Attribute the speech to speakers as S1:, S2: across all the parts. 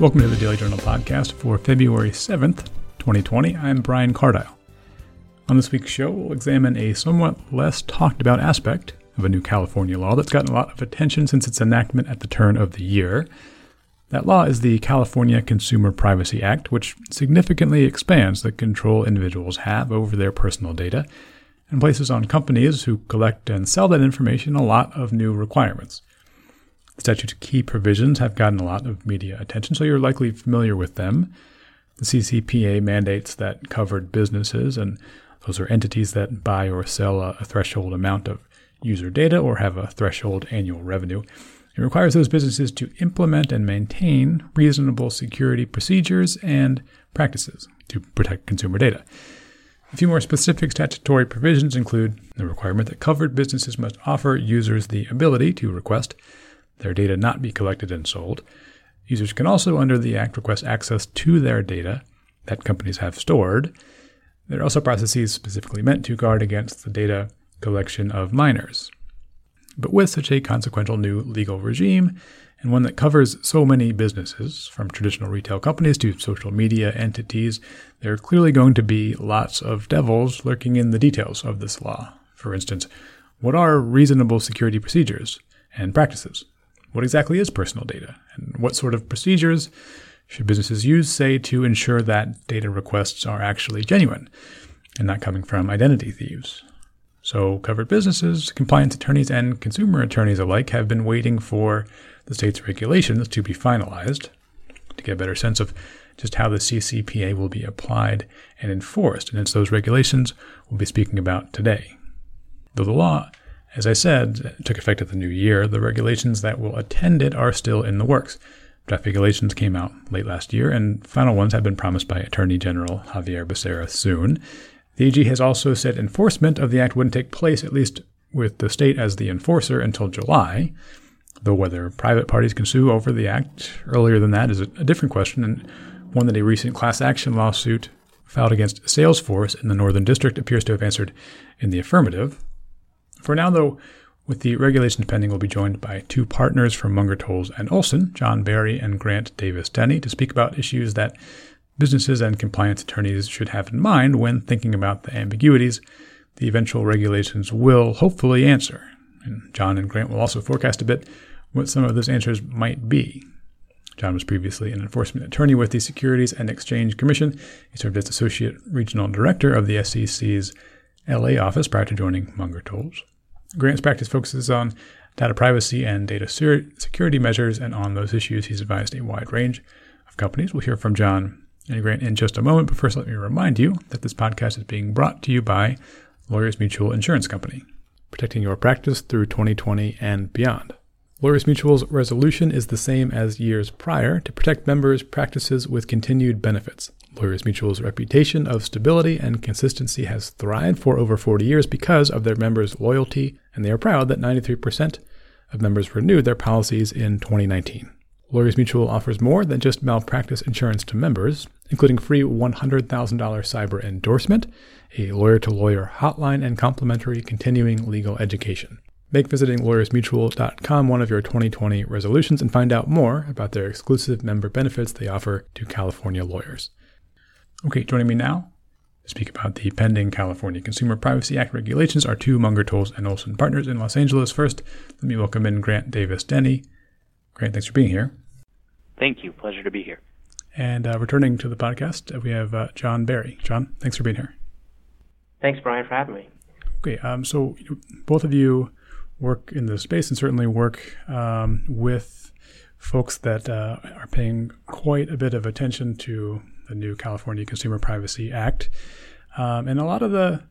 S1: Welcome to the Daily Journal podcast for February 7th, 2020. I'm Brian Cardile. On this week's show, we'll examine a somewhat less talked about aspect of a new California law that's gotten a lot of attention since its enactment at the turn of the year. That law is the California Consumer Privacy Act, which significantly expands the control individuals have over their personal data and places on companies who collect and sell that information a lot of new requirements. Statute's key provisions have gotten a lot of media attention, so you're likely familiar with them. The CCPA mandates that covered businesses, and those are entities that buy or sell a, a threshold amount of user data or have a threshold annual revenue. It requires those businesses to implement and maintain reasonable security procedures and practices to protect consumer data. A few more specific statutory provisions include the requirement that covered businesses must offer users the ability to request their data not be collected and sold. Users can also, under the Act, request access to their data that companies have stored. There are also processes specifically meant to guard against the data collection of minors. But with such a consequential new legal regime, and one that covers so many businesses, from traditional retail companies to social media entities, there are clearly going to be lots of devils lurking in the details of this law. For instance, what are reasonable security procedures and practices? What exactly is personal data? And what sort of procedures should businesses use, say, to ensure that data requests are actually genuine and not coming from identity thieves? So, covered businesses, compliance attorneys, and consumer attorneys alike have been waiting for the state's regulations to be finalized to get a better sense of just how the CCPA will be applied and enforced. And it's those regulations we'll be speaking about today. Though the law as I said, it took effect at the new year. The regulations that will attend it are still in the works. Draft regulations came out late last year, and final ones have been promised by Attorney General Xavier Becerra soon. The AG has also said enforcement of the act wouldn't take place, at least with the state as the enforcer, until July. Though whether private parties can sue over the act earlier than that is a different question, and one that a recent class action lawsuit filed against Salesforce in the Northern District appears to have answered in the affirmative. For now, though, with the regulations pending, we'll be joined by two partners from Munger Tolles and Olson, John Berry and Grant Davis Denny, to speak about issues that businesses and compliance attorneys should have in mind when thinking about the ambiguities the eventual regulations will hopefully answer. And John and Grant will also forecast a bit what some of those answers might be. John was previously an enforcement attorney with the Securities and Exchange Commission. He served as Associate Regional Director of the SEC's LA office prior to joining Munger Tolles. Grant's practice focuses on data privacy and data security measures, and on those issues, he's advised a wide range of companies. We'll hear from John and Grant in just a moment, but first, let me remind you that this podcast is being brought to you by Lawyers Mutual Insurance Company, protecting your practice through 2020 and beyond. Lawyers Mutual's resolution is the same as years prior to protect members' practices with continued benefits. Lawyers Mutual's reputation of stability and consistency has thrived for over 40 years because of their members' loyalty, and they are proud that 93% of members renewed their policies in 2019. Lawyers Mutual offers more than just malpractice insurance to members, including free $100,000 cyber endorsement, a lawyer to lawyer hotline, and complimentary continuing legal education. Make visiting lawyersmutual.com one of your 2020 resolutions and find out more about their exclusive member benefits they offer to California lawyers. Okay, joining me now to speak about the pending California Consumer Privacy Act regulations are two Munger Tolles and Olson partners in Los Angeles. First, let me welcome in Grant Davis Denny. Grant, thanks for being here.
S2: Thank you. Pleasure to be here.
S1: And uh, returning to the podcast, uh, we have uh, John Berry. John, thanks for being here.
S3: Thanks, Brian, for having me.
S1: Okay, um, so both of you work in the space and certainly work um, with folks that uh, are paying quite a bit of attention to the new California Consumer Privacy Act. Um, and a lot of the,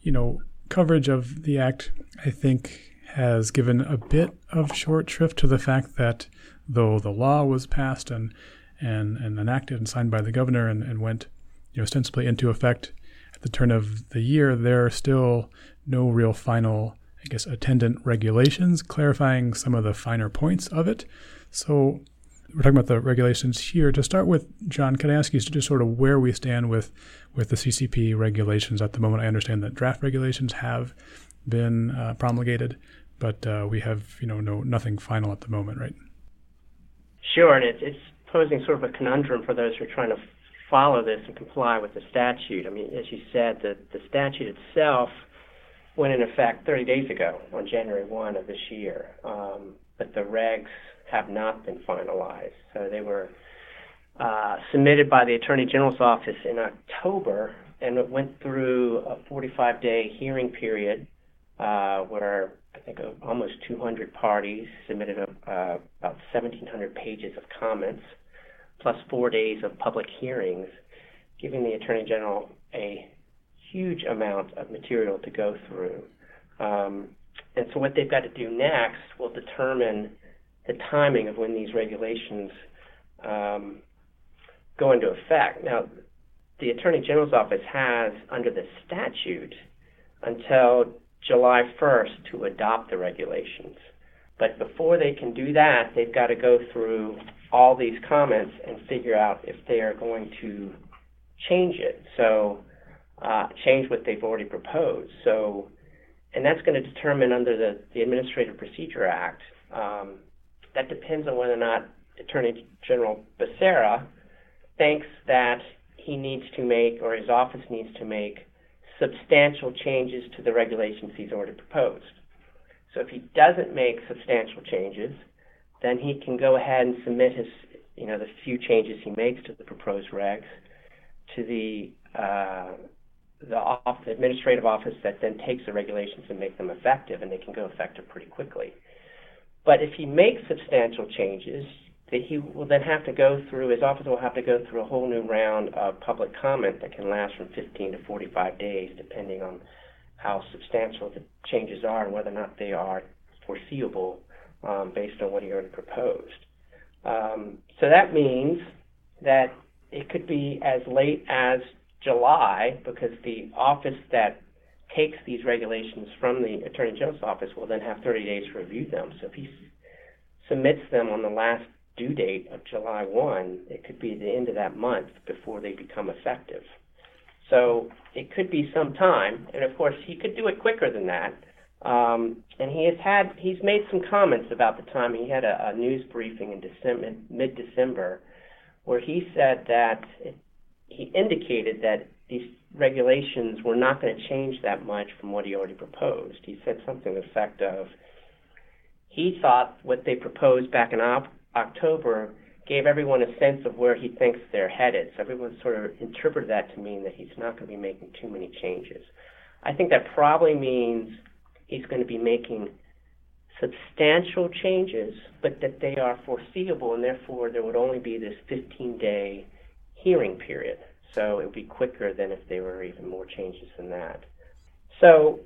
S1: you know, coverage of the act, I think, has given a bit of short shrift to the fact that though the law was passed and and, and enacted and signed by the governor and, and went, you know, ostensibly into effect at the turn of the year, there are still no real final, I guess, attendant regulations clarifying some of the finer points of it. So we're talking about the regulations here. To start with, John, can I ask you just sort of where we stand with with the CCP regulations at the moment? I understand that draft regulations have been uh, promulgated, but uh, we have you know no nothing final at the moment, right?
S3: Sure, and it's it's posing sort of a conundrum for those who are trying to follow this and comply with the statute. I mean, as you said, the, the statute itself went in effect 30 days ago on January 1 of this year, um, but the regs have not been finalized. So they were uh, submitted by the Attorney General's office in October, and it went through a 45-day hearing period uh, where I think almost 200 parties submitted uh, about 1,700 pages of comments plus four days of public hearings, giving the Attorney General a huge amount of material to go through. Um, and so what they've got to do next will determine the timing of when these regulations um, go into effect. Now, the Attorney General's office has, under the statute, until July 1st to adopt the regulations. But before they can do that, they've got to go through all these comments and figure out if they are going to change it. So, uh, change what they've already proposed. So, and that's going to determine under the, the Administrative Procedure Act. Um, that depends on whether or not Attorney General Becerra thinks that he needs to make, or his office needs to make, substantial changes to the regulations he's already proposed. So if he doesn't make substantial changes, then he can go ahead and submit his, you know, the few changes he makes to the proposed regs to the uh, the off, administrative office that then takes the regulations and make them effective, and they can go effective pretty quickly. But if he makes substantial changes, that he will then have to go through, his office will have to go through a whole new round of public comment that can last from 15 to 45 days, depending on how substantial the changes are and whether or not they are foreseeable um, based on what he already proposed. Um, so that means that it could be as late as July because the office that takes these regulations from the Attorney General's office will then have 30 days to review them. So if he submits them on the last due date of July 1, it could be the end of that month before they become effective. So it could be some time, and of course he could do it quicker than that. Um, and he has had he's made some comments about the time he had a, a news briefing in December, mid-December, where he said that it, he indicated that these regulations were not going to change that much from what he already proposed. He said something to the effect of he thought what they proposed back in op- October gave everyone a sense of where he thinks they're headed. So everyone sort of interpreted that to mean that he's not going to be making too many changes. I think that probably means he's going to be making substantial changes, but that they are foreseeable, and therefore there would only be this 15 day hearing period. So it would be quicker than if there were even more changes than that. So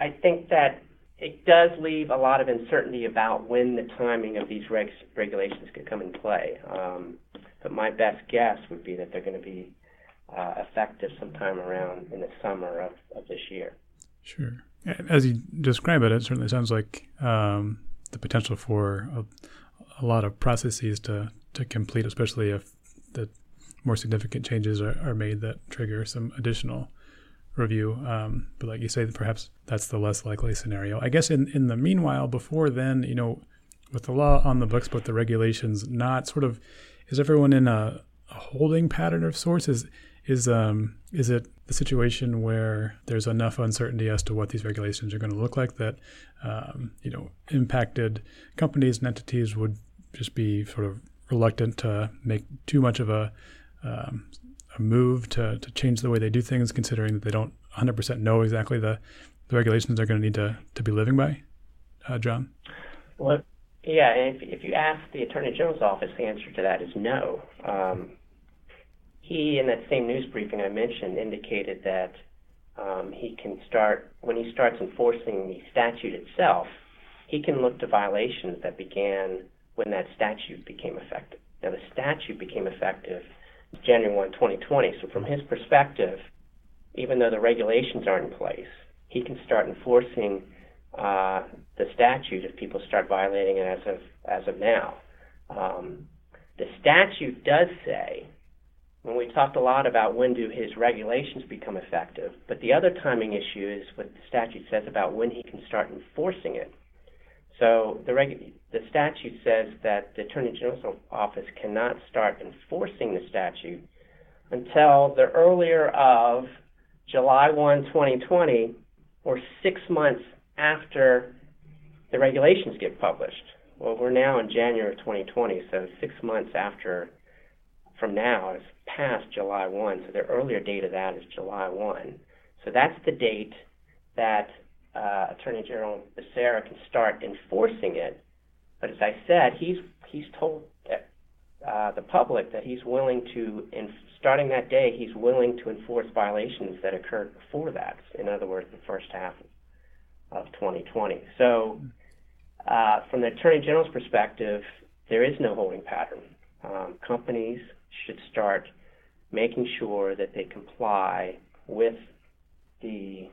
S3: I think that it does leave a lot of uncertainty about when the timing of these regs, regulations could come in play. Um, but my best guess would be that they're going to be uh, effective sometime around in the summer of, of this year.
S1: Sure. As you describe it, it certainly sounds like um, the potential for a, a, lot of processes to, to complete, especially if the more significant changes are, are made that trigger some additional review. Um, but like you say, perhaps that's the less likely scenario. I guess in, in the meanwhile, before then, you know, with the law on the books, but the regulations not sort of, is everyone in a, a holding pattern of sorts? Is is um is it the situation where there's enough uncertainty as to what these regulations are going to look like that um, you know impacted companies and entities would just be sort of reluctant to make too much of a um, a move to, to change the way they do things, considering that they don't 100% know exactly the, the regulations they're going to need to, to be living by? Uh, John?
S3: Well, yeah, if, if you ask the Attorney General's office, the answer to that is no. Um, he, in that same news briefing I mentioned, indicated that um, he can start, when he starts enforcing the statute itself, he can look to violations that began when that statute became effective. Now, the statute became effective January 1, 2020. So from his perspective, even though the regulations aren't in place, he can start enforcing uh, the statute if people start violating it as of as of now. Um, the statute does say, when we talked a lot about when do his regulations become effective, but the other timing issue is what the statute says about when he can start enforcing it. So the, regu- the statute says that the Attorney General's office cannot start enforcing the statute until the earlier of July 1, 2020, or six months after the regulations get published. Well, we're now in January of 2020, so six months after from now is past July 1. So the earlier date of that is July 1. So that's the date that uh, Attorney General Becerra can start enforcing it. But as I said, he's he's told uh, the public that he's willing to, in, starting that day, he's willing to enforce violations that occurred before that. In other words, the first half of 2020. So, uh, from the Attorney General's perspective, there is no holding pattern. Um, companies should start making sure that they comply with the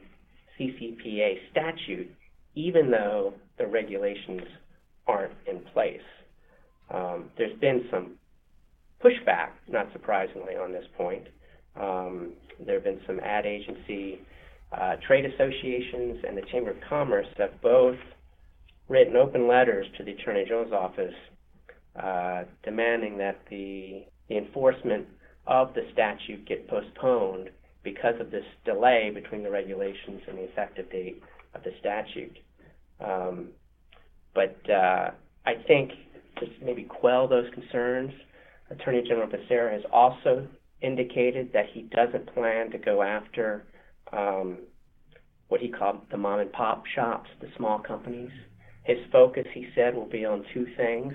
S3: CCPA statute, even though the regulations aren't in place. Um, there's been some pushback, not surprisingly, on this point. Um, there have been some ad agency uh, trade associations and the Chamber of Commerce have both written open letters to the Attorney General's office uh, demanding that the, the enforcement of the statute get postponed because of this delay between the regulations and the effective date of the statute. Um, but uh, I think to maybe quell those concerns, Attorney General Becerra has also indicated that he doesn't plan to go after um, what he called the mom and pop shops, the small companies. His focus, he said, will be on two things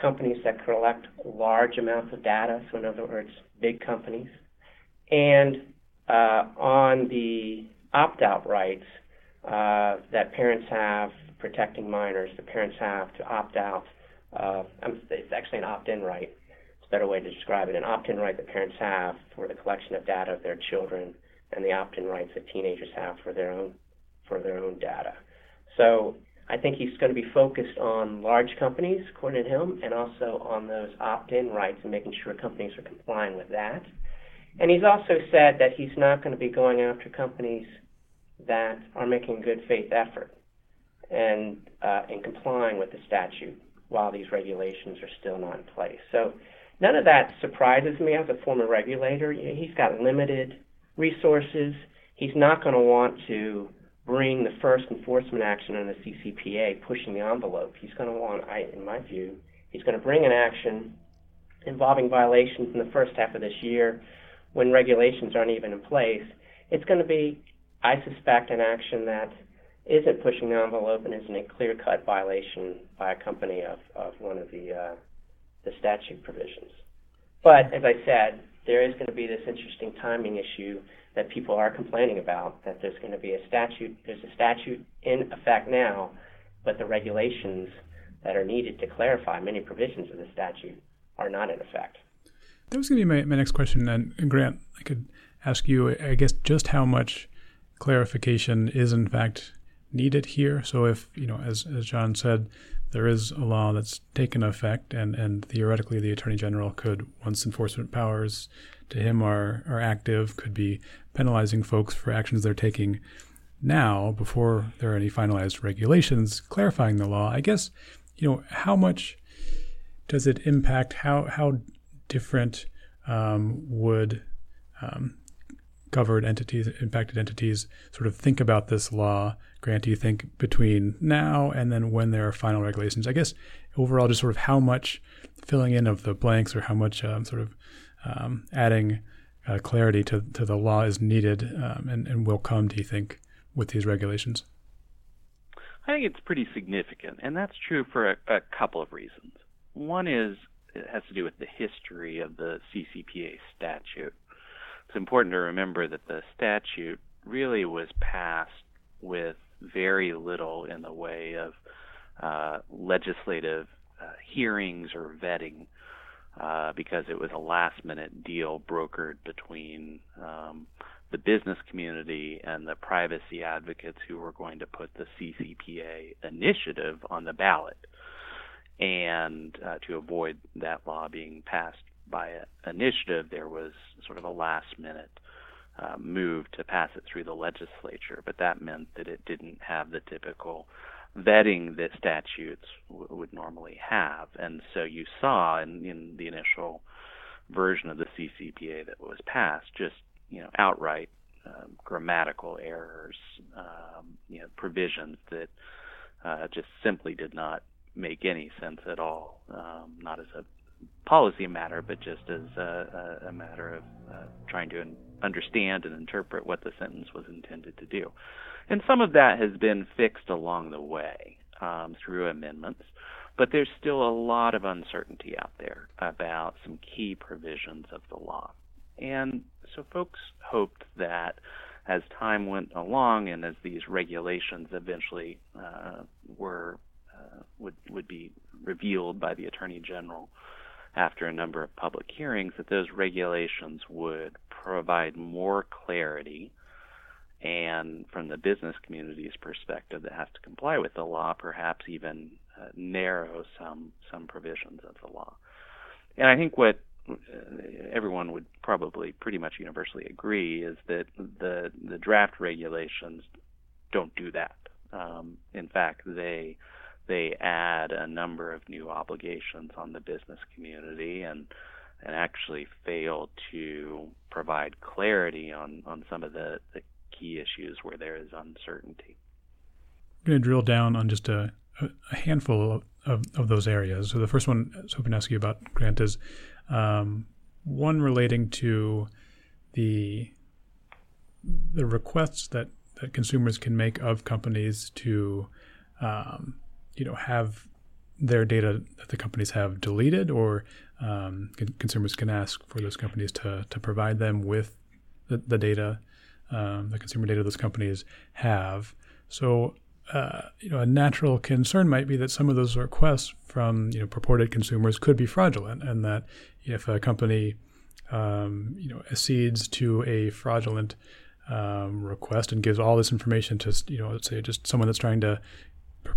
S3: companies that collect large amounts of data, so in other words, big companies, and on the opt out rights uh, that parents have protecting minors, the parents have to opt out. Uh, it's actually an opt in right. It's a better way to describe it an opt in right that parents have for the collection of data of their children and the opt in rights that teenagers have for their own for their own data. So I think he's going to be focused on large companies, according to him, and also on those opt-in rights and making sure companies are complying with that. And he's also said that he's not going to be going after companies that are making good faith effort and uh, in complying with the statute while these regulations are still not in place. So none of that surprises me as a former regulator. He's got limited resources. He's not going to want to bring the first enforcement action on the CCPA, pushing the envelope. He's going to want, I, in my view, he's going to bring an action involving violations in the first half of this year when regulations aren't even in place. It's going to be, I suspect, an action that isn't pushing the envelope and isn't a clear-cut violation by a company of, of one of the uh, the statute provisions. But as I said, there is going to be this interesting timing issue that people are complaining about, that there's going to be a statute, there's a statute in effect now, but the regulations that are needed to clarify many provisions of the statute are not in effect.
S1: That was going to be my, my next question. And, Grant, I could ask you, I guess, just how much clarification is in fact needed here. So if, you know, as, as John said, there is a law that's taken effect, and, and theoretically the Attorney General could, once enforcement powers to him are, are active, could be penalizing folks for actions they're taking now before there are any finalized regulations clarifying the law. I guess, you know, how much does it impact how how different um, would um, covered entities, impacted entities, sort of think about this law? Grant, do you think between now and then when there are final regulations? I guess overall, just sort of how much filling in of the blanks or how much um, sort of um, adding uh, clarity to, to the law is needed um, and, and will come, do you think, with these regulations?
S2: I think it's pretty significant, and that's true for a, a couple of reasons. One is it has to do with the history of the CCPA statute. It's important to remember that the statute really was passed with very little in the way of uh, legislative uh, hearings or vetting uh, because it was a last minute deal brokered between um, the business community and the privacy advocates who were going to put the CCPA initiative on the ballot. And uh, to avoid that law being passed by initiative, there was sort of a last minute uh, move to pass it through the legislature, but that meant that it didn't have the typical vetting that statutes w- would normally have. And so you saw in, in the initial version of the CCPA that was passed just you know outright um, grammatical errors, um, you know provisions that uh, just simply did not make any sense at all, um, not as a policy matter, but just as a, a, matter of uh, trying to understand and interpret what the sentence was intended to do. And some of that has been fixed along the way um, through amendments, but there's still a lot of uncertainty out there about some key provisions of the law. And so folks hoped that as time went along and as these regulations eventually uh, were would would be revealed by the attorney general after a number of public hearings that those regulations would provide more clarity and from the business community's perspective that has to comply with the law perhaps even uh, narrow some some provisions of the law. And i think what uh, everyone would probably pretty much universally agree is that the the draft regulations don't do that. Um, in fact they they add a number of new obligations on the business community and and actually fail to provide clarity on, on some of the, the key issues where there is uncertainty.
S1: I'm going to drill down on just a, a handful of, of, those areas. So the first one I was hoping to ask you about, Grant, is um, one relating to the the requests that, that consumers can make of companies to um, you know have their data that the companies have deleted, or um, consumers can ask for those companies to to provide them with the, the data, um, the consumer data those companies have. So. Uh, you know, a natural concern might be that some of those requests from you know purported consumers could be fraudulent, and that if a company um, you know accedes to a fraudulent um, request and gives all this information to you know let's say just someone that's trying to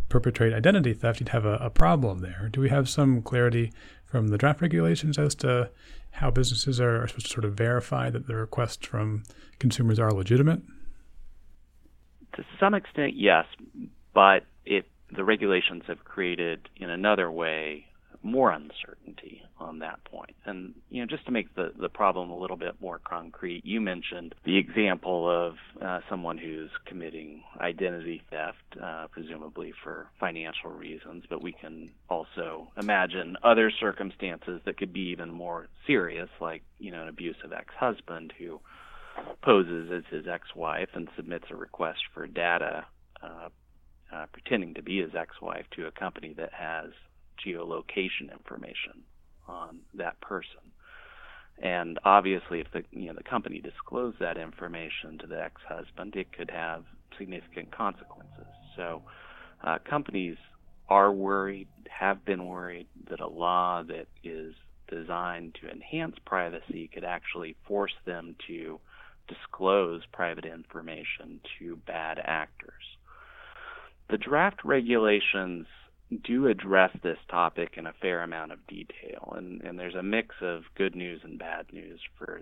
S1: perpetrate identity theft, you'd have a, a, problem there. Do we have some clarity from the draft regulations as to how businesses are, are supposed to sort of verify that the requests from consumers are legitimate?
S2: To some extent, yes, but it the regulations have created in another way more uncertainty on that point. And you know, just to make the the problem a little bit more concrete, you mentioned the example of uh, someone who's committing identity theft, uh, presumably for financial reasons, but we can also imagine other circumstances that could be even more serious, like you know, an abusive ex-husband who poses as his ex-wife and submits a request for data. Uh, uh, pretending to be his ex-wife to a company that has geolocation information on that person. And obviously, if the you know the company disclosed that information to the ex-husband, it could have significant consequences. So, uh, companies are worried, have been worried that a law that is designed to enhance privacy could actually force them to disclose private information to bad actors. The draft regulations do address this topic in a fair amount of detail, and, and there's a mix of good news and bad news for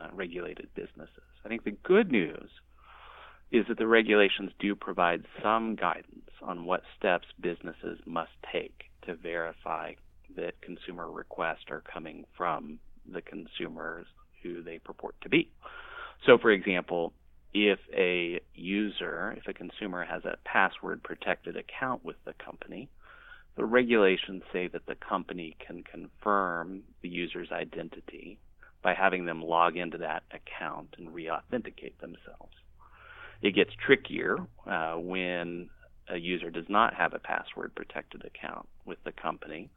S2: uh, regulated businesses. I think the good news is that the regulations do provide some guidance on what steps businesses must take to verify that consumer requests are coming from the consumers who they purport to be. So, for example, if a user, if a consumer has a password protected account with the company, the regulations say that the company can confirm the user's identity by having them log into that account and re authenticate themselves. It gets trickier uh, when a user does not have a password protected account with the company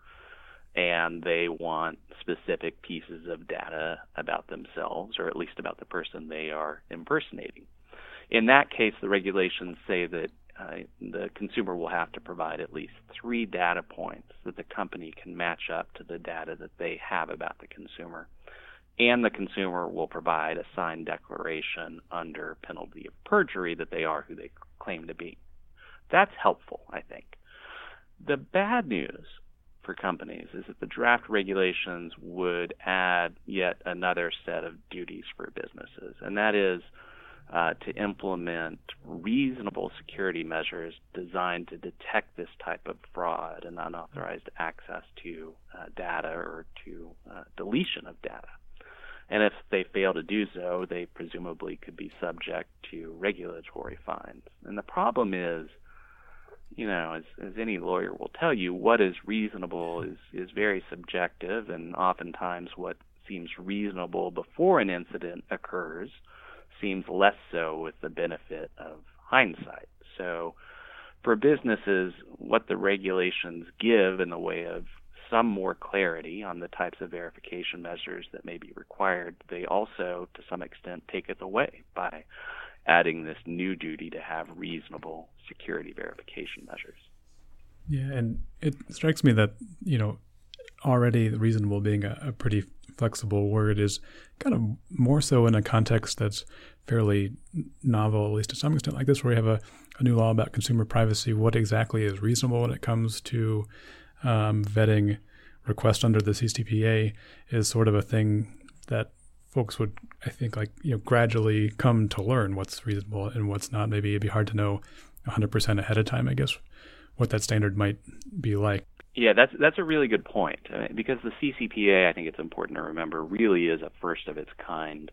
S2: and they want specific pieces of data about themselves or at least about the person they are impersonating. In that case, the regulations say that uh, the consumer will have to provide at least three data points that the company can match up to the data that they have about the consumer. And the consumer will provide a signed declaration under penalty of perjury that they are who they claim to be. That's helpful, I think. The bad news for companies is that the draft regulations would add yet another set of duties for businesses, and that is uh, to implement reasonable security measures designed to detect this type of fraud and unauthorized access to uh, data or to uh, deletion of data. And if they fail to do so, they presumably could be subject to regulatory fines. And the problem is, you know, as, as any lawyer will tell you, what is reasonable is, is very subjective, and oftentimes what seems reasonable before an incident occurs seems less so with the benefit of hindsight. So, for businesses, what the regulations give in the way of some more clarity on the types of verification measures that may be required, they also, to some extent, take it away by adding this new duty to have reasonable security verification measures.
S1: Yeah, and it strikes me that, you know, already reasonable being a, a pretty flexible word is kind of more so in a context that's fairly novel, at least to some extent, like this, where we have a, a new law about consumer privacy. What exactly is reasonable when it comes to um, vetting requests under the CCPA is sort of a thing that folks would, I think, like you know, gradually come to learn what's reasonable and what's not. Maybe it'd be hard to know 100% ahead of time. I guess what that standard might be like.
S2: Yeah, that's that's a really good point I mean, because the CCPA, I think it's important to remember, really is a first of its kind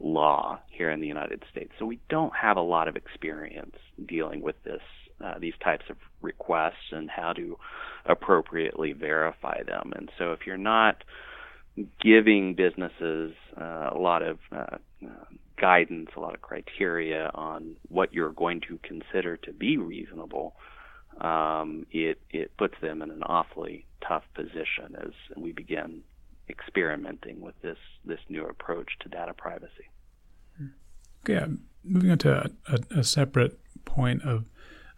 S2: law here in the United States. So we don't have a lot of experience dealing with this uh, these types of requests and how to appropriately verify them. And so if you're not giving businesses uh, a lot of uh, guidance, a lot of criteria on what you're going to consider to be reasonable, um, it it puts them in an awfully tough position as we begin experimenting with this this new approach to data privacy.
S1: Okay, moving on to a, a separate point of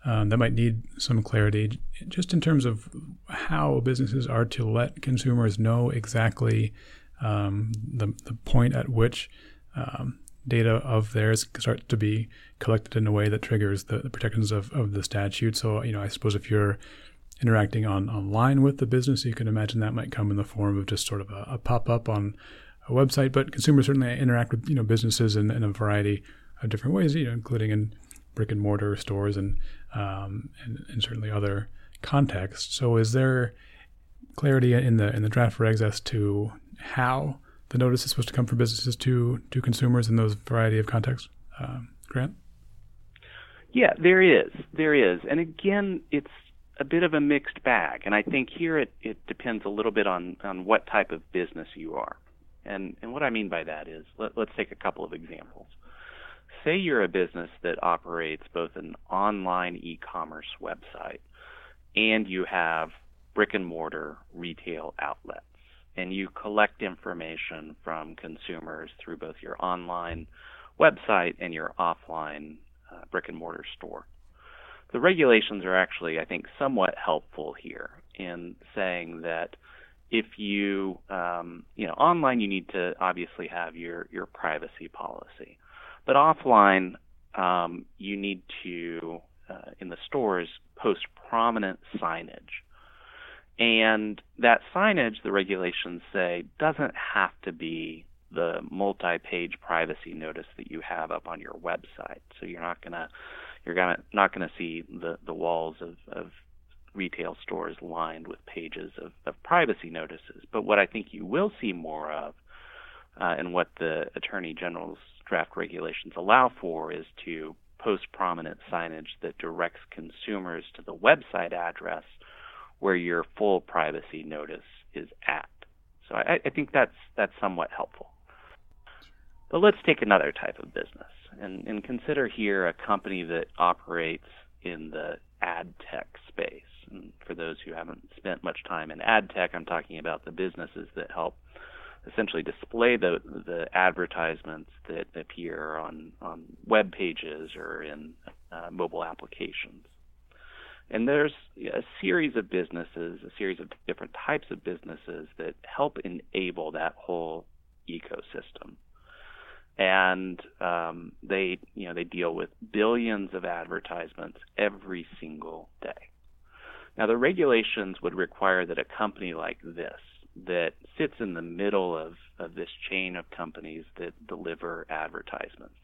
S1: um, that might need some clarity, just in terms of how businesses are to let consumers know exactly um, the, the point at which um, data of theirs start to be collected in a way that triggers the, the, protections of, of the statute. So, you know, I suppose if you're interacting on online with the business, you can imagine that might come in the form of just sort of a, a pop up on a website. But consumers certainly interact with you know businesses in, in a variety of different ways, you know, including in brick and mortar stores and, um, and, and certainly other contexts. So, is there clarity in the in the draft regs as to how the notice is supposed to come from businesses to to consumers in those variety of contexts? Um, Grant.
S2: Yeah, there is. There is. And again, it's a bit of a mixed bag. And I think here it, it depends a little bit on, on what type of business you are. And, and what I mean by that is, let, let's take a couple of examples say you're a business that operates both an online e-commerce website and you have brick and mortar retail outlets and you collect information from consumers through both your online website and your offline uh, brick and mortar store. The regulations are actually, I think, somewhat helpful here in saying that if you, um, you know, online you need to obviously have your your privacy policy. But offline, um, you need to, uh, in the stores, post prominent signage. And that signage, the regulations say, doesn't have to be the multi-page privacy notice that you have up on your website. So you're not gonna you're gonna not gonna see the the walls of, of retail stores lined with pages of, of privacy notices. But what I think you will see more of, uh, and what the Attorney General's draft regulations allow for is to post prominent signage that directs consumers to the website address where your full privacy notice is at. So I, I think that's that's somewhat helpful. But let's take another type of business and, and consider here a company that operates in the ad tech space. And for those who haven't spent much time in ad tech, I'm talking about the businesses that help essentially display the the advertisements that appear on on web pages or in uh, mobile applications. And there's a series of businesses, a series of different types of businesses that help enable that whole ecosystem. And um, they, you know, they deal with billions of advertisements every single day. Now, the regulations would require that a company like this, that sits in the middle of, of this chain of companies that deliver advertisements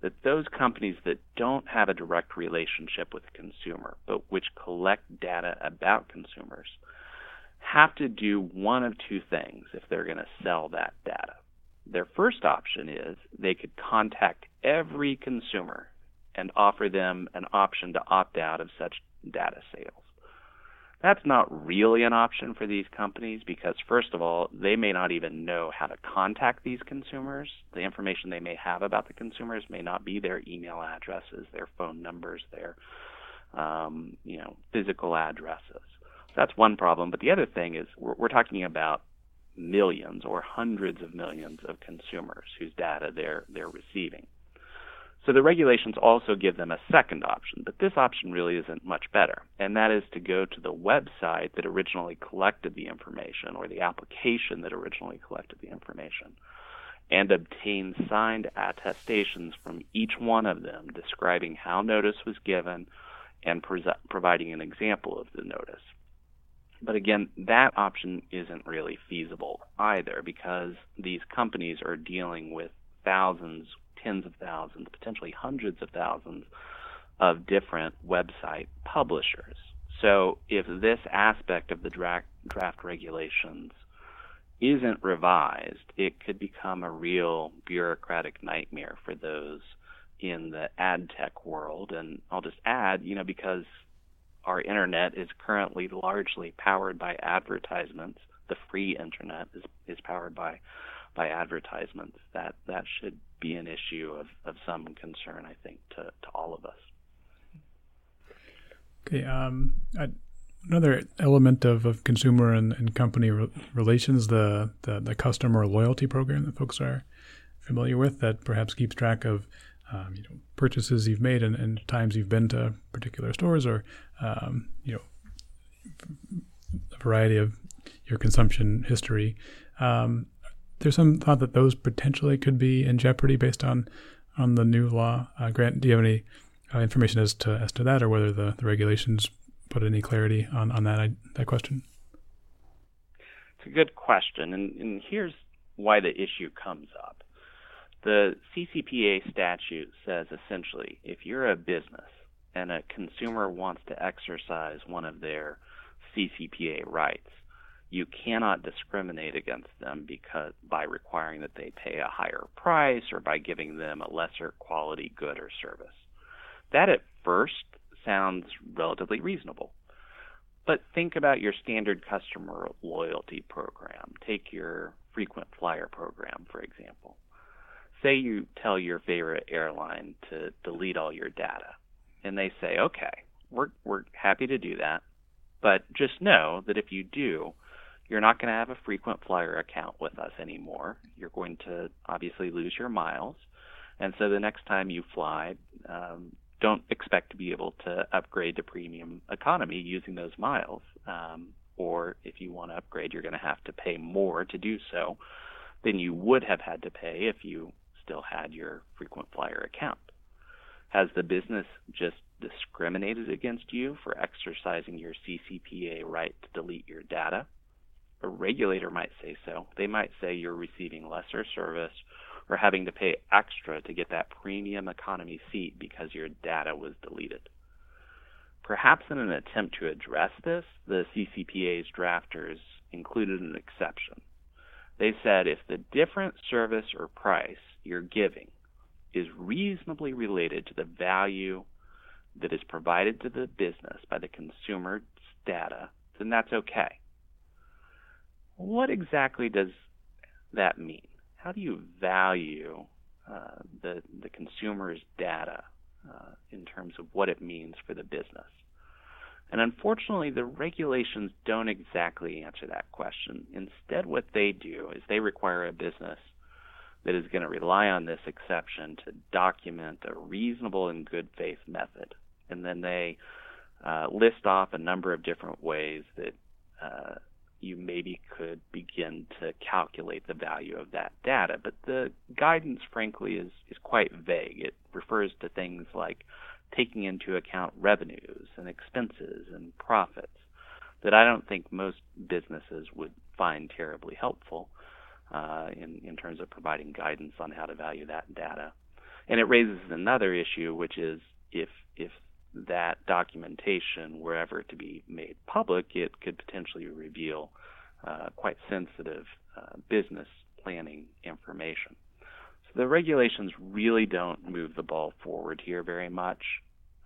S2: that those companies that don't have a direct relationship with the consumer, but which collect data about consumers, have to do one of two things if they're going to sell that data. Their first option is they could contact every consumer and offer them an option to opt out of such data sales. That's not really an option for these companies because, first of all, they may not even know how to contact these consumers. The information they may have about the consumers may not be their email addresses, their phone numbers, their um, you know physical addresses. That's one problem. But the other thing is we're, we're talking about millions or hundreds of millions of consumers whose data they're they're receiving. So the regulations also give them a second option, but this option really isn't much better, and that is to go to the website that originally collected the information or the application that originally collected the information and obtain signed attestations from each one of them describing how notice was given and pre- providing an example of the notice. But again, that option isn't really feasible either because these companies are dealing with thousands tens of thousands, potentially hundreds of thousands of different website publishers. So if this aspect of the draft, draft regulations isn't revised, it could become a real bureaucratic nightmare for those in the ad tech world. And I'll just add, you know, because our internet is currently largely powered by advertisements, the free internet is, is powered by by advertisements. That that should be an issue of, of some concern, I think, to, to all of us.
S1: Okay. Um, I, another element of, of consumer and, and company re- relations, the, the, the customer loyalty program that folks are familiar with, that perhaps keeps track of um, you know purchases you've made and, and, times you've been to particular stores, or um, you know a variety of your consumption history. Um, there's some thought that those potentially could be in jeopardy based on on the new law. Uh, Grant, do you have any uh, information as to as to that, or whether the, the regulations put any clarity on on that that question?
S2: It's a good question, and, and here's why the issue comes up. The CCPA statute says essentially, if you're a business and a consumer wants to exercise one of their CCPA rights, you cannot discriminate against them because by requiring that they pay a higher price or by giving them a lesser quality good or service. That at first sounds relatively reasonable. But think about your standard customer loyalty program. Take your frequent flyer program, for example. Say you tell your favorite airline to delete all your data, and they say, okay, we're, we're happy to do that, but just know that if you do, you're not going to have a frequent flyer account with us anymore. You're going to obviously lose your miles. And so the next time you fly, um, don't expect to be able to upgrade to premium economy using those miles. Um, or if you want to upgrade, you're going to have to pay more to do so than you would have had to pay if you still had your frequent flyer account. Has the business just discriminated against you for exercising your CCPA right to delete your data? A regulator might say so. They might say you're receiving lesser service or having to pay extra to get that premium economy seat because your data was deleted. Perhaps in an attempt to address this, the CCPA's drafters included an exception. They said if the different service or price you're giving is reasonably related to the value that is provided to the business by the consumer's data, then that's okay. What exactly does that mean? How do you value uh, the the consumer's data uh, in terms of what it means for the business? And unfortunately, the regulations don't exactly answer that question. Instead, what they do is they require a business that is going to rely on this exception to document a reasonable and good faith method. And then they uh, list off a number of different ways that uh, you maybe could begin to calculate the value of that data. But the guidance, frankly, is, is quite vague. It refers to things like taking into account revenues and expenses and profits that I don't think most businesses would find terribly helpful uh, in, in terms of providing guidance on how to value that data. And it raises another issue, which is if if that documentation were ever to be made public, it could potentially reveal uh, quite sensitive uh, business planning information. So the regulations really don't move the ball forward here very much,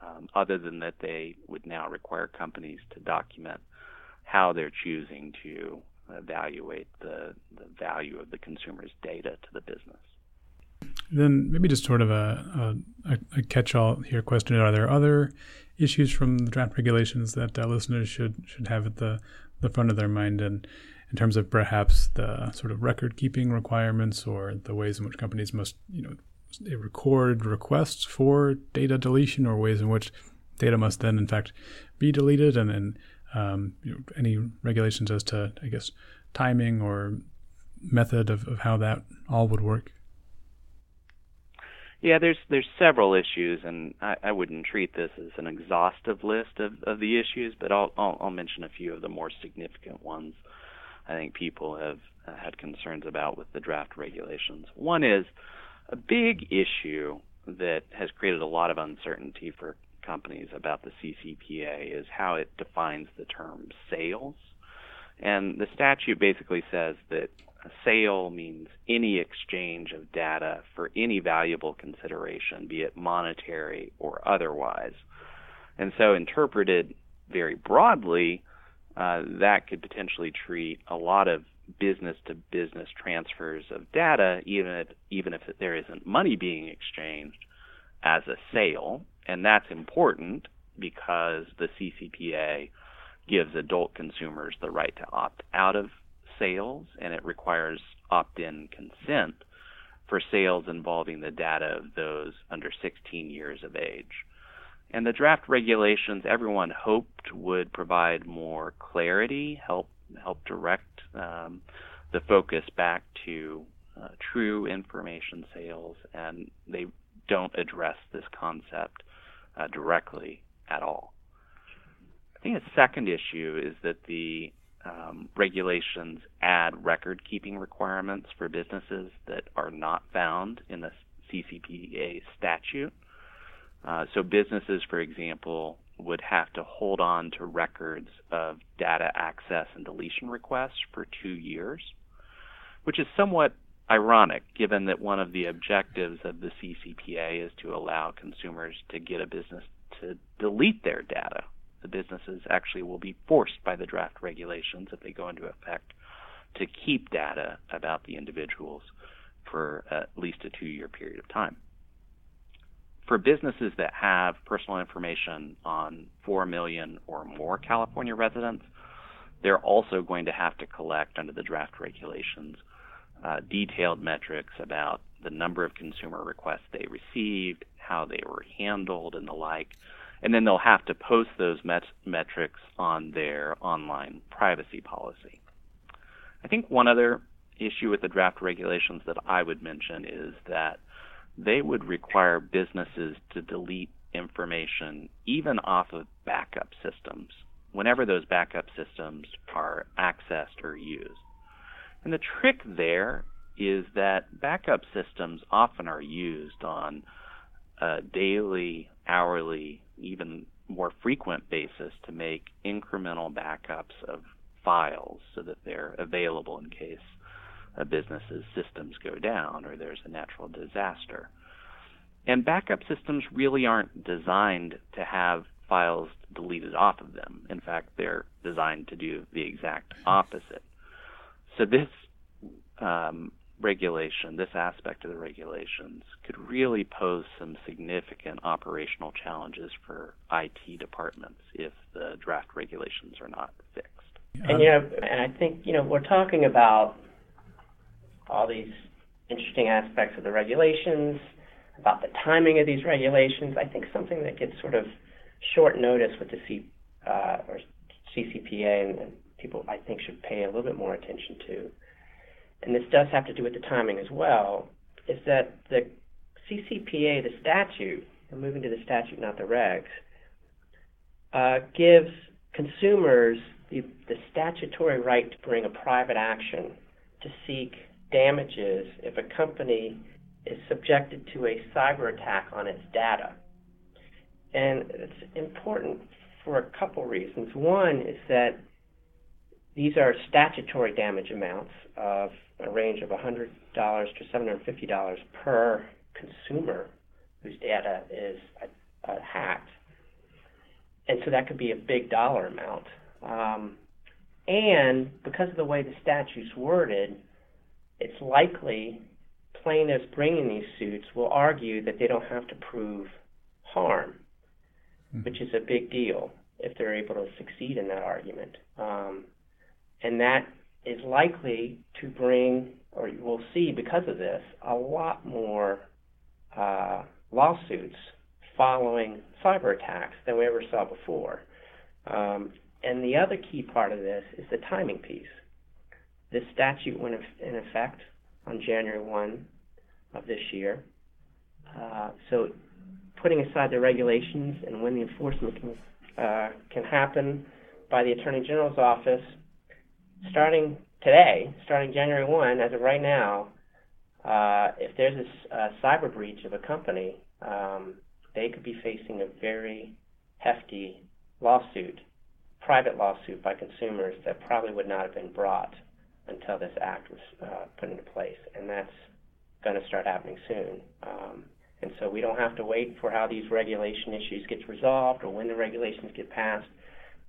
S2: um, other than that they would now require companies to document how they're choosing to evaluate the, the value of the consumer's data to the business.
S1: Then maybe just sort of a, a, a catch-all here question: Are there other issues from the draft regulations that uh, listeners should should have at the the front of their mind, and in terms of perhaps the sort of record-keeping requirements or the ways in which companies must, you know, record requests for data deletion, or ways in which data must then, in fact, be deleted, and, then um, you know, any regulations as to, I guess, timing or method of, of how that all would work?
S2: Yeah, there's there's several issues, and I, I wouldn't treat this as an exhaustive list of, of the issues, but I'll, I'll, I'll mention a few of the more significant ones. I think people have uh, had concerns about with the draft regulations. One is a big issue that has created a lot of uncertainty for companies about the CCPA is how it defines the term sales. And the statute basically says that a sale means any exchange of data for any valuable consideration, be it monetary or otherwise. And so, interpreted very broadly, uh, that could potentially treat a lot of business to business transfers of data, even if, even if there isn't money being exchanged, as a sale. And that's important because the CCPA gives adult consumers the right to opt out of sales, and it requires opt in consent for sales involving the data of those under 16 years of age. And the draft regulations, everyone hoped would provide more clarity, help help direct um, the focus back to uh, true information sales, and they don't address this concept uh, directly at all. I think a second issue is that the um, regulations add record keeping requirements for businesses that are not found in the CCPA statute. Uh, so, businesses, for example, would have to hold on to records of data access and deletion requests for two years, which is somewhat ironic given that one of the objectives of the CCPA is to allow consumers to get a business to delete their data the businesses actually will be forced by the draft regulations if they go into effect to keep data about the individuals for at least a two year period of time. For businesses that have personal information on 4 million or more California residents, they're also going to have to collect under the draft regulations uh, detailed metrics about the number of consumer requests they received, how they were handled, and the like and then they'll have to post those met- metrics on their online privacy policy. I think one other issue with the draft regulations that I would mention is that they would require businesses to delete information even off of backup systems whenever those backup systems are accessed or used. And the trick there is that backup systems often are used on a daily, hourly, even more frequent basis to make incremental backups of files so that they're available in case a business's systems go down or there's a natural disaster. And backup systems really aren't designed to have files deleted off of them. In fact, they're designed to do the exact opposite. So this um, regulation, this aspect of the regulations, could really pose some significant operational challenges for IT departments if the draft regulations are not fixed.
S3: And you know, and I think you know we're talking about all these interesting aspects of the regulations, about the timing of these regulations. I think something that gets sort of short notice with the C uh, or CCPA and, and people I think should pay a little bit more attention to and this does have to do with the timing as well, is that the CCPA, the statute, and moving to the statute, not the regs, uh, gives consumers the, the statutory right to bring a private action to seek damages if a company is subjected to a cyber attack on its data. And it's important for a couple reasons. One is that these are statutory damage amounts of a range of $100 to $750 per consumer whose data is uh, hacked. And so that could be a big dollar amount. Um, and because of the way the statute's worded, it's likely plaintiffs bringing these suits will argue that they don't have to prove harm, mm-hmm. which is a big deal if they're able to succeed in that argument. Um, and that is likely to bring, or you will see because of this, a lot more uh, lawsuits following cyber attacks than we ever saw before. Um, and the other key part of this is the timing piece. This statute went in effect on January 1 of this year. Uh, so, putting aside the regulations and when the enforcement can, uh, can happen by the Attorney General's office, starting today, starting January 1, as of right now, uh, if there's a, a, cyber breach of a company, um, they could be facing a very hefty lawsuit, private lawsuit by consumers that probably would not have been brought until this act was uh, put into place, and that's going to start happening soon. Um, and so we don't have to wait for how these regulation issues get resolved or when the regulations get passed.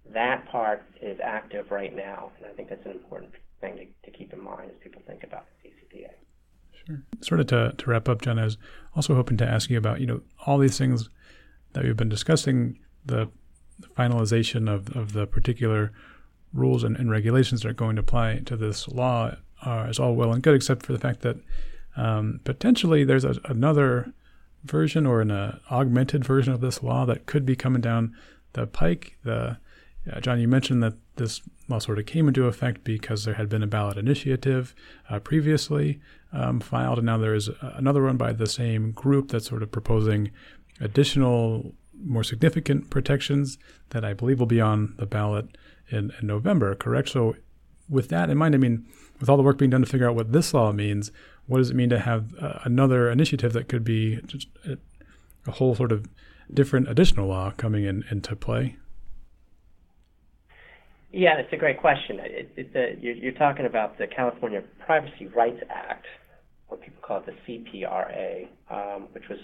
S3: That part is active right now, and I think that's an important thing to, to keep in mind as people think about the CCPA.
S1: Sure. Sort of to, to wrap up, John, I was also hoping to ask you about, you know, all these things that we've been discussing, the finalization of, of the particular rules and, and regulations that are going to apply to this law uh, is all well and good, except for the fact that um, potentially there's a, another version or an uh, augmented version of this law that could be coming down the pike. The uh, John, you mentioned that this law sort of came into effect because there had been a ballot initiative uh, previously um, filed, and now there is another one by the same group that's sort of proposing additional, more significant protections that I believe will be on the ballot in, in November, correct? So, with that in mind, I mean, with all the work being done to figure out what this law means, what does it mean to have uh, another initiative that could be just a, a, whole sort of different additional law coming in into play?
S3: Yeah, it's a great question. It, it, the, you're, you're, talking about the California Privacy Rights Act, what people call it the CPRA, um, which was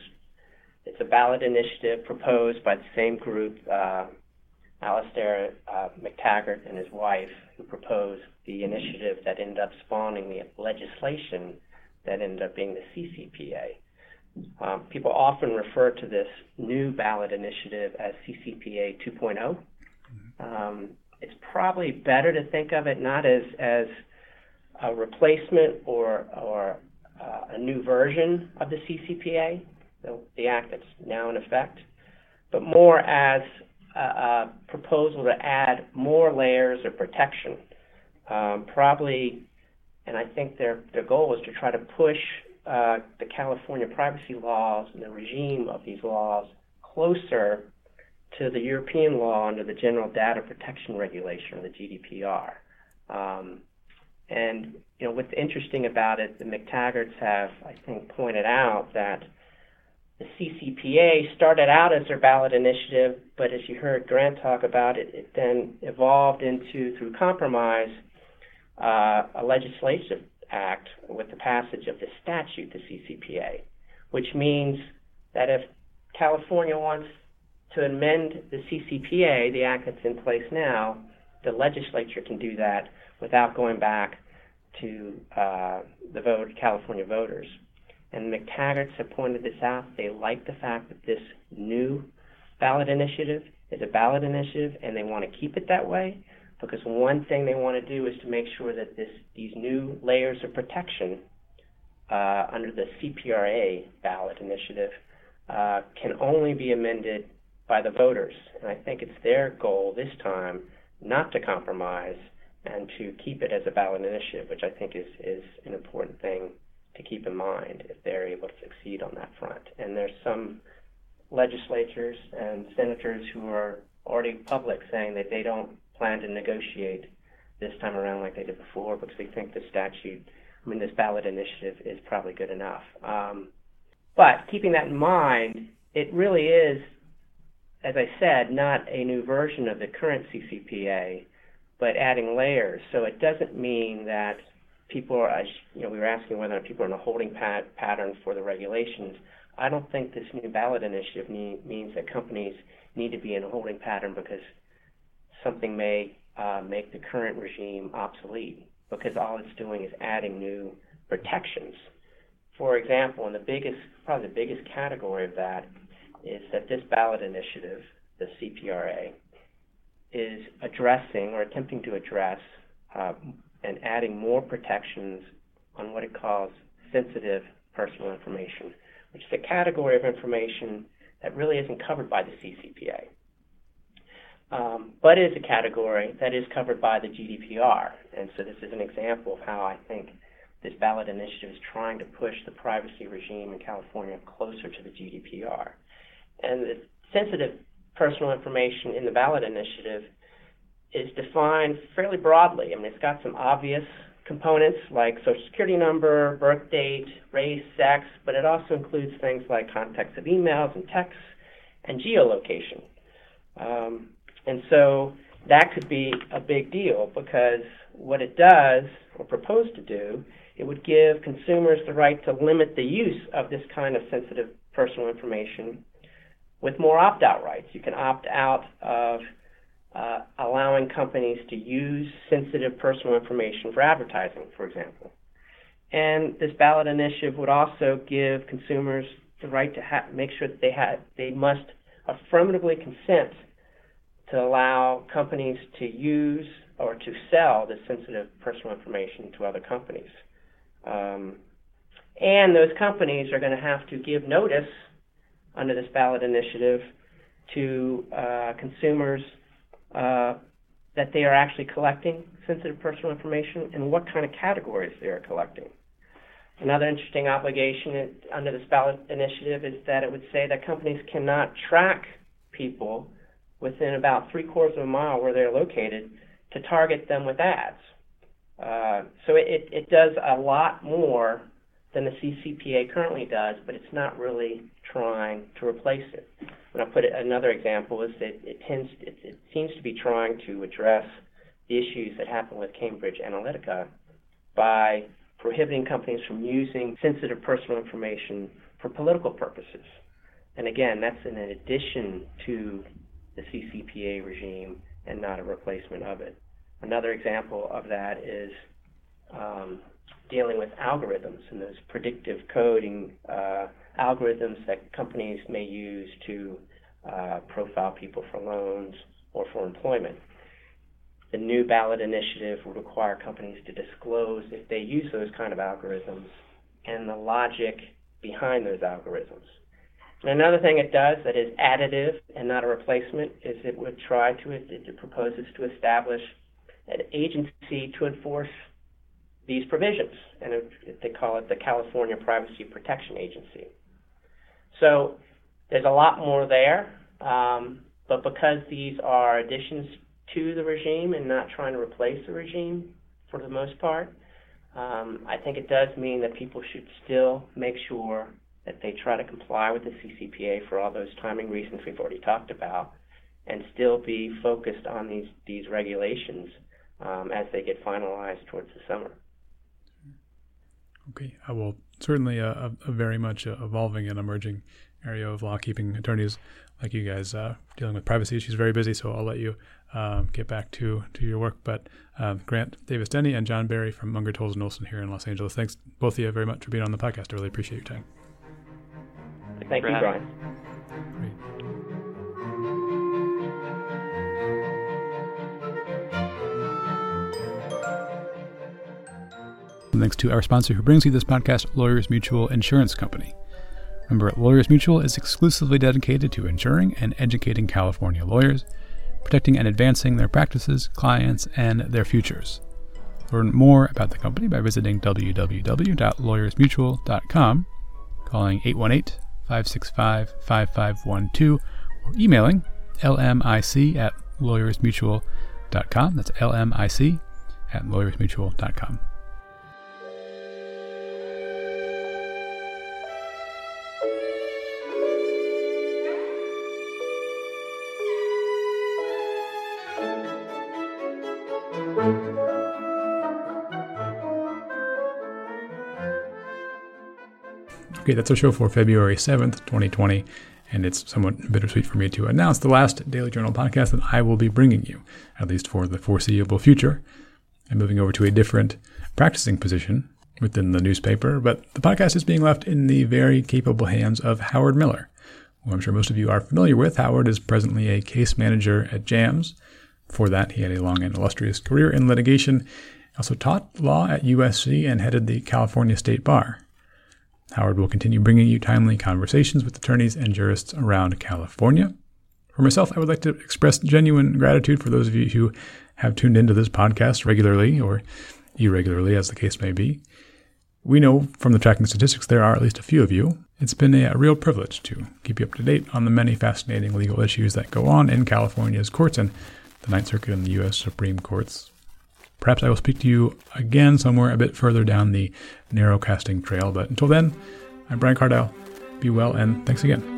S3: it's a ballot initiative proposed by the same group, uh, Alastair uh, Mactaggart and his wife, who proposed the initiative that ended up spawning the legislation that ended up being the CCPA. Um, people often refer to this new ballot initiative as CCPA 2.0. Um, it's probably better to think of it not as as a replacement or or uh, a new version of the CCPA, the, the act that's now in effect, but more as a, a proposal to add more layers of protection. Um, probably, and I think their their goal is to try to push uh, the California privacy laws and the regime of these laws closer to the European law under the General Data Protection Regulation, or the GDPR. Um, and you know what's interesting about it, the Mactaggarts have, I think, pointed out that the CCPA started out as their ballot initiative, but as you heard Grant talk about it, it then evolved into, through compromise, uh, a legislative act with the passage of the statute, the CCPA, which means that if California wants to amend the CCPA, the act that's in place now, the legislature can do that without going back to uh, the vote, California voters. And Mactaggarts have pointed this out. They like the fact that this new ballot initiative is a ballot initiative, and they want to keep it that way because one thing they want to do is to make sure that this these new layers of protection uh, under the CPRA ballot initiative uh, can only be amended by the voters. And I think it's their goal this time not to compromise and to keep it as a ballot initiative, which I think is, is an important thing to keep in mind if they're able to succeed on that front. And there's some legislatures and senators who are already public saying that they don't plan to negotiate this time around like they did before because they think the statute, I mean, this ballot initiative is probably good enough. Um, But keeping that in mind, it really is, as I said, not a new version of the current CCPA, but adding layers. So it doesn't mean that people are, you know, we were asking whether people are in a holding pat- pattern for the regulations. I don't think this new ballot initiative means that companies need to be in a holding pattern because something may uh, make the current regime obsolete, because all it's doing is adding new protections for example, and the biggest, probably the biggest category of that is that this ballot initiative, the CPRA, is addressing or attempting to address uh, and adding more protections on what it calls sensitive personal information, which is a category of information that really isn't covered by the CCPA, um, but is a category that is covered by the GDPR. And so this is an example of how I think this ballot initiative is trying to push the privacy regime in California closer to the GDPR. And the sensitive personal information in the ballot initiative is defined fairly broadly. I mean, it's got some obvious components like social security number, birth date, race, sex, but it also includes things like contacts of emails and texts and geolocation. Um, and so that could be a big deal because what it does, or propose to do, it would give consumers the right to limit the use of this kind of sensitive personal information with more opt out rights. You can opt out of uh, allowing companies to use sensitive personal information for advertising, for example. And this ballot initiative would also give consumers the right to ha- make sure that they had they must affirmatively consent to allow companies to use or to sell this sensitive personal information to other companies. Um, and those companies are going to have to give notice under this ballot initiative to uh, consumers uh, that they are actually collecting sensitive personal information and what kind of categories they are collecting. Another interesting obligation under this ballot initiative is that it would say that companies cannot track people within about three quarters of a mile where they're located to target them with ads. Uh, so it, it does a lot more than the CCPA currently does, but it's not really trying to replace it. And I'll put it, another example is that it tends it, it seems to be trying to address the issues that happened with Cambridge Analytica by prohibiting companies from using sensitive personal information for political purposes. And again, that's in addition to the CCPA regime and not a replacement of it. Another example of that is um, dealing with algorithms and those predictive coding uh, algorithms that companies may use to uh, profile people for loans or for employment. The new ballot initiative would require companies to disclose if they use those kind of algorithms and the logic behind those algorithms. And another thing it does that is additive and not a replacement is it would try to, it proposes to establish an agency to enforce these provisions, and they call it the California Privacy Protection Agency. So there's a lot more there, um, but because these are additions to the regime and not trying to replace the regime for the most part, um, I think it does mean that people should still make sure that they try to comply with the CCPA for all those timing reasons we've already talked about, and still be focused on these these regulations um, as they get finalized towards the summer.
S1: Okay, I will certainly a, a, a very much evolving and emerging area of law keeping attorneys like you guys uh, dealing with privacy issues very busy. So I'll let you um, get back to to your work. But um, Grant Davis Denny and John Berry from Munger Tolles and Olson here in Los Angeles. Thanks both of you very much for being on the podcast. I really appreciate your time.
S3: Thank you, Brian.
S1: Thanks to our sponsor who brings you this podcast, Lawyers Mutual Insurance Company. Remember, Lawyers Mutual is exclusively dedicated to insuring and educating California lawyers, protecting and advancing their practices, clients, and their futures. Learn more about the company by visiting www.lawyersmutual.com, calling 818 565 5512, or emailing lmic at lawyersmutual.com. That's lmic at lawyersmutual.com. Okay, that's our show for February 7th, 2020, and it's somewhat bittersweet for me to announce the last Daily Journal podcast that I will be bringing you, at least for the foreseeable future. I'm moving over to a different practicing position within the newspaper, but the podcast is being left in the very capable hands of Howard Miller, who I'm sure most of you are familiar with. Howard is presently a case manager at JAMS. Before that, he had a long and illustrious career in litigation. Also taught law at USC and headed the California State Bar. Howard will continue bringing you timely conversations with attorneys and jurists around California. For myself, I would like to express genuine gratitude for those of you who have tuned into this podcast regularly or irregularly, as the case may be. We know from the tracking statistics there are at least a few of you. It's been a, real privilege to keep you up to date on the many fascinating legal issues that go on in California's courts and the Ninth Circuit and the U.S. Supreme Courts. Perhaps I will speak to you again somewhere a bit further down the narrow casting trail, but until then, I'm Brian Cardile. Be well, and thanks again.